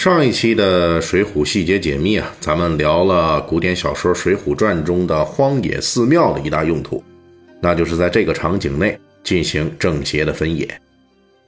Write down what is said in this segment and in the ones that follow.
上一期的《水浒细节解密》啊，咱们聊了古典小说《水浒传》中的荒野寺庙的一大用途，那就是在这个场景内进行正邪的分野。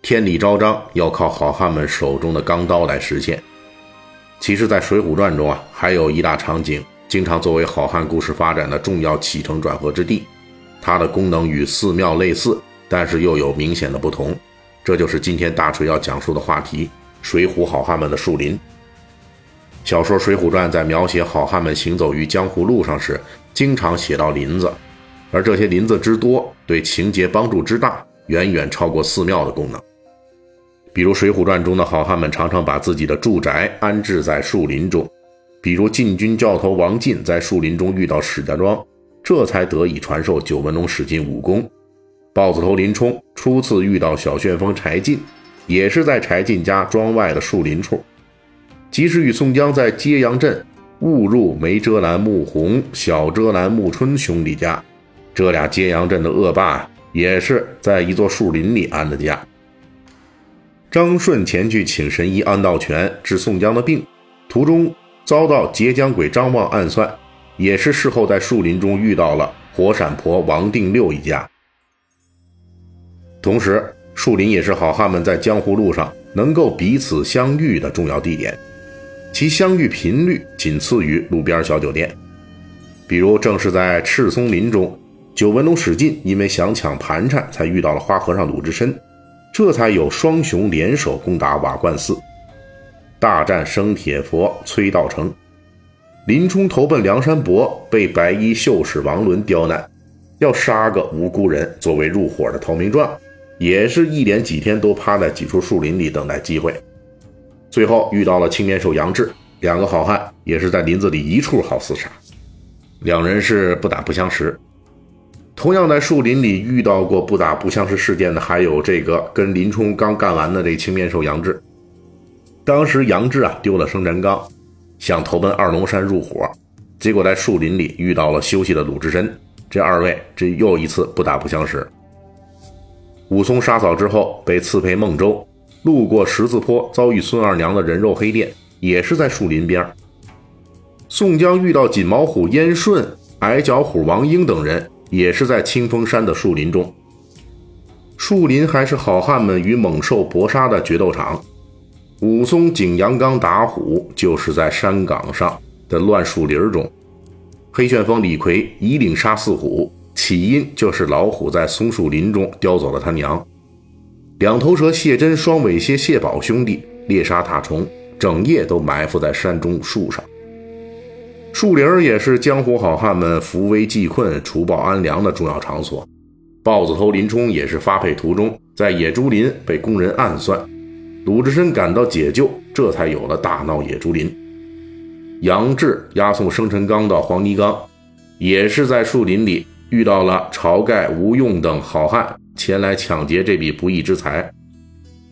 天理昭彰要靠好汉们手中的钢刀来实现。其实，在《水浒传》中啊，还有一大场景，经常作为好汉故事发展的重要起承转合之地，它的功能与寺庙类似，但是又有明显的不同。这就是今天大锤要讲述的话题。水浒好汉们的树林。小说《水浒传》在描写好汉们行走于江湖路上时，经常写到林子，而这些林子之多，对情节帮助之大，远远超过寺庙的功能。比如《水浒传》中的好汉们常常把自己的住宅安置在树林中，比如禁军教头王进在树林中遇到史家庄，这才得以传授九纹龙史进武功；豹子头林冲初次遇到小旋风柴进。也是在柴进家庄外的树林处，即使与宋江在揭阳镇误入梅遮拦穆弘、小遮拦穆春兄弟家，这俩揭阳镇的恶霸也是在一座树林里安的家。张顺前去请神医安道全治宋江的病，途中遭到截江鬼张望暗算，也是事后在树林中遇到了火闪婆王定六一家，同时。树林也是好汉们在江湖路上能够彼此相遇的重要地点，其相遇频率仅次于路边小酒店。比如，正是在赤松林中，九纹龙史进因为想抢盘缠，才遇到了花和尚鲁智深，这才有双雄联手攻打瓦罐寺，大战生铁佛崔道成。林冲投奔梁山伯，被白衣秀士王伦刁难，要杀个无辜人作为入伙的投名状。也是一连几天都趴在几处树林里等待机会，最后遇到了青面兽杨志，两个好汉也是在林子里一处好厮杀，两人是不打不相识。同样在树林里遇到过不打不相识事件的，还有这个跟林冲刚干完的这青面兽杨志。当时杨志啊丢了生辰纲，想投奔二龙山入伙，结果在树林里遇到了休息的鲁智深，这二位这又一次不打不相识。武松杀嫂之后被赐配孟州，路过十字坡遭遇孙二娘的人肉黑店，也是在树林边宋江遇到锦毛虎燕顺、矮脚虎王英等人，也是在清风山的树林中。树林还是好汉们与猛兽搏杀的决斗场。武松景阳冈打虎，就是在山岗上的乱树林中。黑旋风李逵以领杀四虎。起因就是老虎在松树林中叼走了他娘，两头蛇谢真、双尾蝎谢宝兄弟猎杀大虫，整夜都埋伏在山中树上。树林也是江湖好汉们扶危济困、除暴安良的重要场所。豹子头林冲也是发配途中，在野猪林被工人暗算，鲁智深赶到解救，这才有了大闹野猪林。杨志押送生辰纲到黄泥冈，也是在树林里。遇到了晁盖、吴用等好汉前来抢劫这笔不义之财，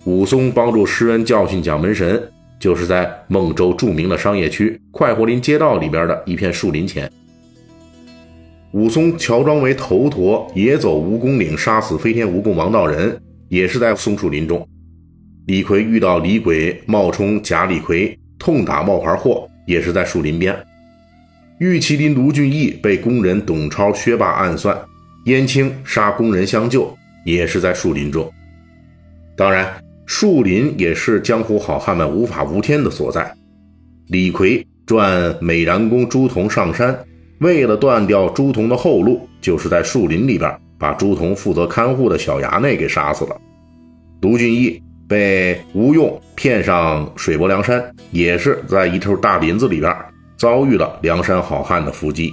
武松帮助施恩教训蒋门神，就是在孟州著名的商业区快活林街道里边的一片树林前。武松乔装为头陀，野走蜈蚣岭，杀死飞天蜈蚣王道人，也是在松树林中。李逵遇到李鬼冒充假李逵，痛打冒牌货，也是在树林边。玉麒麟卢俊义被工人董超、薛霸暗算，燕青杀工人相救，也是在树林中。当然，树林也是江湖好汉们无法无天的所在。李逵转美髯公朱仝上山，为了断掉朱仝的后路，就是在树林里边把朱仝负责看护的小衙内给杀死了。卢俊义被吴用骗上水泊梁山，也是在一头大林子里边。遭遇了梁山好汉的伏击。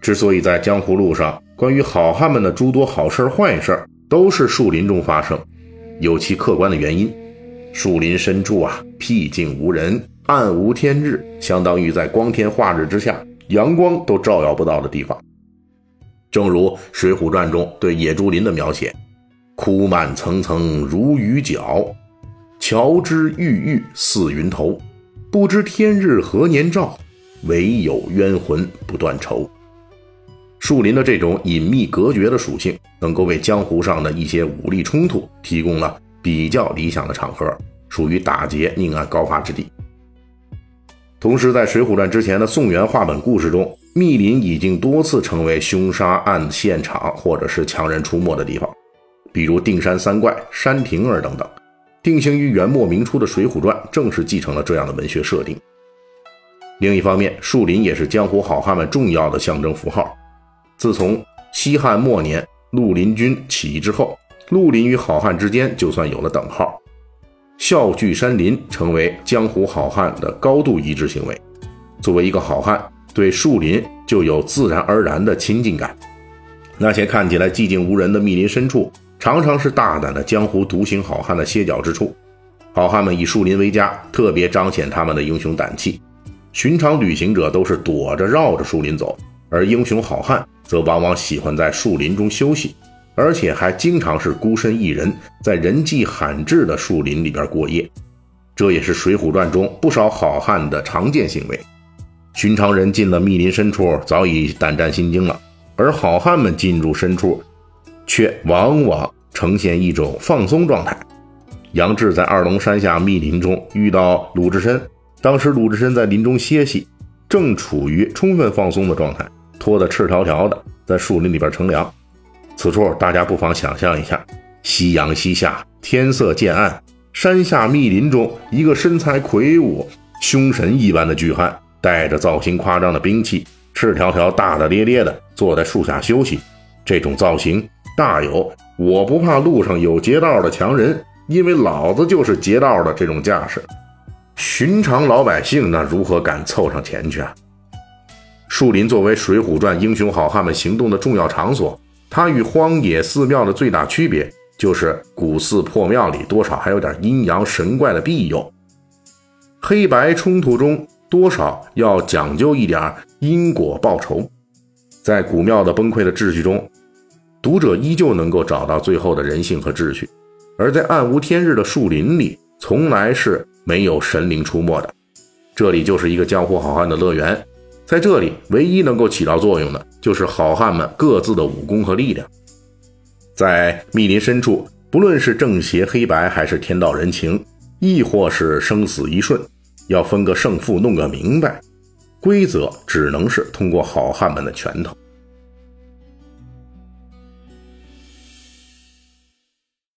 之所以在江湖路上，关于好汉们的诸多好事坏事都是树林中发生，有其客观的原因。树林深处啊，僻静无人，暗无天日，相当于在光天化日之下阳光都照耀不到的地方。正如《水浒传》中对野猪林的描写：“枯蔓层层如雨脚，乔枝郁郁似云头。不知天日何年照，唯有冤魂不断愁。”树林的这种隐秘隔绝的属性，能够为江湖上的一些武力冲突提供了比较理想的场合，属于打劫宁案高发之地。同时，在《水浒传》之前的宋元话本故事中，密林已经多次成为凶杀案现场或者是强人出没的地方，比如定山三怪、山亭儿等等。定型于元末明初的《水浒传》正是继承了这样的文学设定。另一方面，树林也是江湖好汉们重要的象征符号。自从西汉末年绿林军起义之后，绿林与好汉之间就算有了等号，笑聚山林成为江湖好汉的高度一致行为。作为一个好汉，对树林就有自然而然的亲近感。那些看起来寂静无人的密林深处，常常是大胆的江湖独行好汉的歇脚之处。好汉们以树林为家，特别彰显他们的英雄胆气。寻常旅行者都是躲着绕着树林走，而英雄好汉。则往往喜欢在树林中休息，而且还经常是孤身一人在人迹罕至的树林里边过夜。这也是《水浒传》中不少好汉的常见行为。寻常人进了密林深处，早已胆战心惊了；而好汉们进入深处，却往往呈现一种放松状态。杨志在二龙山下密林中遇到鲁智深，当时鲁智深在林中歇息，正处于充分放松的状态。拖得赤条条的，在树林里边乘凉。此处大家不妨想象一下：夕阳西下，天色渐暗，山下密林中，一个身材魁梧、凶神一般的巨汉，带着造型夸张的兵器，赤条条、大大咧咧的坐在树下休息。这种造型大有“我不怕路上有劫道的强人，因为老子就是劫道的”这种架势。寻常老百姓那如何敢凑上前去啊？树林作为《水浒传》英雄好汉们行动的重要场所，它与荒野寺庙的最大区别就是古寺破庙里多少还有点阴阳神怪的庇佑。黑白冲突中多少要讲究一点因果报仇。在古庙的崩溃的秩序中，读者依旧能够找到最后的人性和秩序；而在暗无天日的树林里，从来是没有神灵出没的。这里就是一个江湖好汉的乐园。在这里，唯一能够起到作用的，就是好汉们各自的武功和力量。在密林深处，不论是正邪黑白，还是天道人情，亦或是生死一瞬，要分个胜负，弄个明白，规则只能是通过好汉们的拳头。